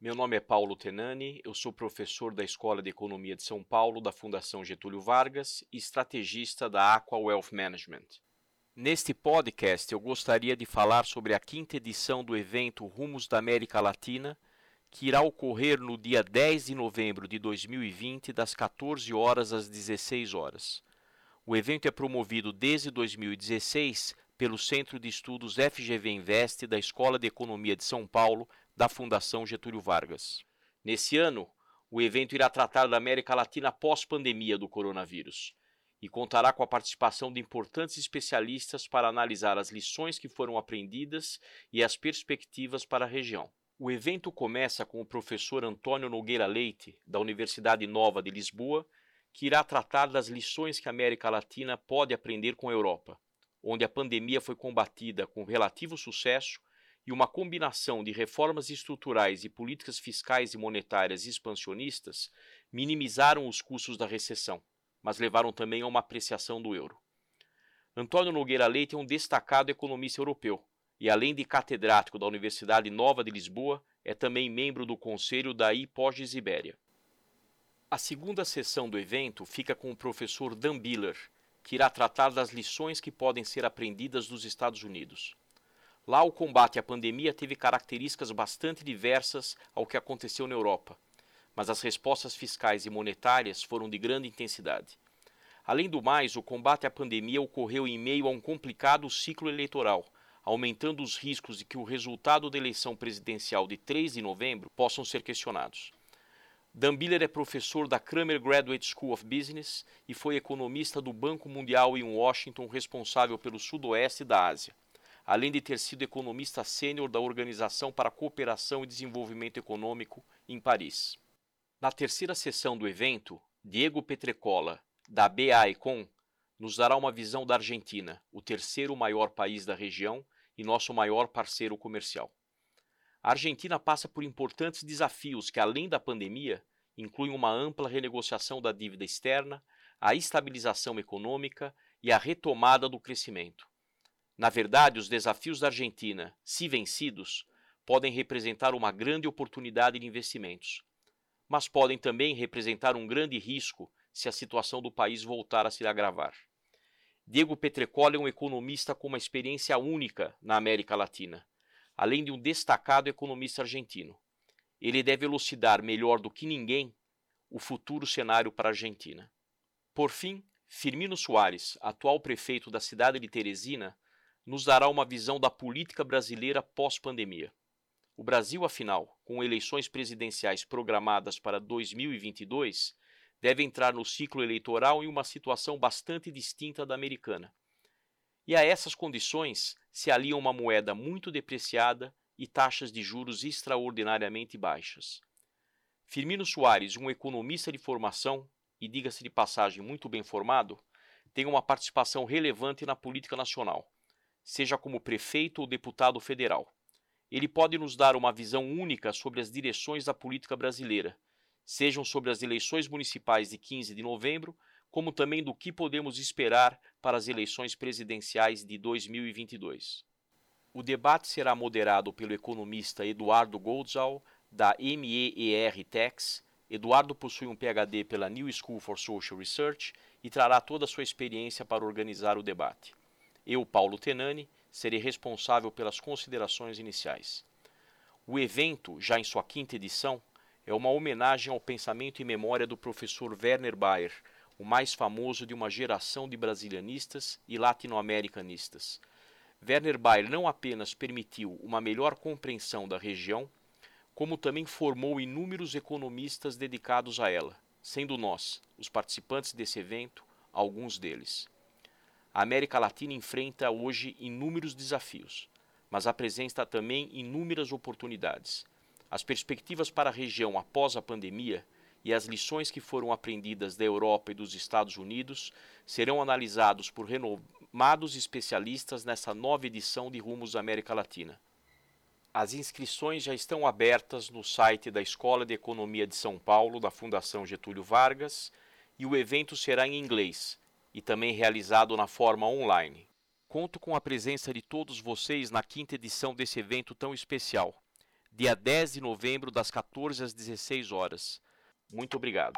Meu nome é Paulo Tenani, eu sou professor da Escola de Economia de São Paulo, da Fundação Getúlio Vargas e estrategista da Aqua Wealth Management. Neste podcast, eu gostaria de falar sobre a quinta edição do evento Rumos da América Latina, que irá ocorrer no dia 10 de novembro de 2020, das 14 horas às 16 horas. O evento é promovido desde 2016 pelo Centro de Estudos FGV Invest da Escola de Economia de São Paulo, da Fundação Getúlio Vargas. Nesse ano, o evento irá tratar da América Latina pós-pandemia do coronavírus e contará com a participação de importantes especialistas para analisar as lições que foram aprendidas e as perspectivas para a região. O evento começa com o professor Antônio Nogueira Leite, da Universidade Nova de Lisboa, que irá tratar das lições que a América Latina pode aprender com a Europa, onde a pandemia foi combatida com relativo sucesso e uma combinação de reformas estruturais e políticas fiscais e monetárias expansionistas minimizaram os custos da recessão, mas levaram também a uma apreciação do euro. Antônio Nogueira Leite é um destacado economista europeu e, além de catedrático da Universidade Nova de Lisboa, é também membro do conselho da IPOGES Ibéria. A segunda sessão do evento fica com o professor Dan Biller, que irá tratar das lições que podem ser aprendidas dos Estados Unidos. Lá, o combate à pandemia teve características bastante diversas ao que aconteceu na Europa, mas as respostas fiscais e monetárias foram de grande intensidade. Além do mais, o combate à pandemia ocorreu em meio a um complicado ciclo eleitoral, aumentando os riscos de que o resultado da eleição presidencial de 3 de novembro possam ser questionados. Dan Biller é professor da Kramer Graduate School of Business e foi economista do Banco Mundial em Washington, responsável pelo sudoeste da Ásia além de ter sido economista sênior da Organização para a Cooperação e Desenvolvimento Econômico em Paris. Na terceira sessão do evento, Diego Petrecola, da BA Econ, nos dará uma visão da Argentina, o terceiro maior país da região e nosso maior parceiro comercial. A Argentina passa por importantes desafios que, além da pandemia, incluem uma ampla renegociação da dívida externa, a estabilização econômica e a retomada do crescimento. Na verdade, os desafios da Argentina, se vencidos, podem representar uma grande oportunidade de investimentos, mas podem também representar um grande risco se a situação do país voltar a se agravar. Diego Petrecola é um economista com uma experiência única na América Latina, além de um destacado economista argentino. Ele deve elucidar melhor do que ninguém o futuro cenário para a Argentina. Por fim, Firmino Soares, atual prefeito da cidade de Teresina, nos dará uma visão da política brasileira pós-pandemia. O Brasil, afinal, com eleições presidenciais programadas para 2022, deve entrar no ciclo eleitoral em uma situação bastante distinta da americana. E a essas condições se alia uma moeda muito depreciada e taxas de juros extraordinariamente baixas. Firmino Soares, um economista de formação e, diga-se de passagem, muito bem formado, tem uma participação relevante na política nacional seja como prefeito ou deputado federal. Ele pode nos dar uma visão única sobre as direções da política brasileira, sejam sobre as eleições municipais de 15 de novembro, como também do que podemos esperar para as eleições presidenciais de 2022. O debate será moderado pelo economista Eduardo Goldzal, da MEER Tax. Eduardo possui um PhD pela New School for Social Research e trará toda a sua experiência para organizar o debate. Eu, Paulo Tenani, serei responsável pelas considerações iniciais. O evento, já em sua quinta edição, é uma homenagem ao pensamento e memória do professor Werner Bayer, o mais famoso de uma geração de brasilianistas e latino-americanistas. Werner Bayer não apenas permitiu uma melhor compreensão da região, como também formou inúmeros economistas dedicados a ela, sendo nós, os participantes desse evento, alguns deles. A América Latina enfrenta hoje inúmeros desafios, mas apresenta também inúmeras oportunidades. As perspectivas para a região após a pandemia e as lições que foram aprendidas da Europa e dos Estados Unidos serão analisados por renomados especialistas nessa nova edição de Rumos da América Latina. As inscrições já estão abertas no site da Escola de Economia de São Paulo, da Fundação Getúlio Vargas, e o evento será em inglês e também realizado na forma online. Conto com a presença de todos vocês na quinta edição desse evento tão especial. dia 10 de novembro, das 14 às 16 horas. Muito obrigado.